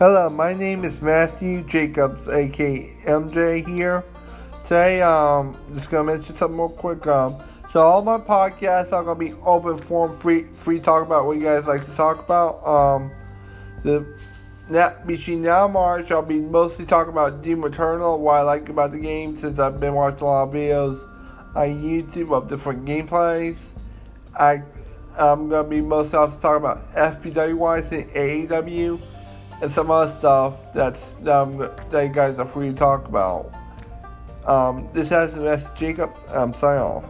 Hello, my name is Matthew Jacobs, aka MJ here. Today, um, just gonna mention something real quick. Um, so all my podcasts are gonna be open forum, free, free talk about what you guys like to talk about. Um, the now, between now and March, I'll be mostly talking about Doom Eternal, what I like about the game, since I've been watching a lot of videos on YouTube of different gameplays. I I'm gonna be mostly also talking about FPW wise and AEW and some other stuff that's that, I'm, that you guys are free to talk about. Um, this has been S. Jacobs. I'm signing off.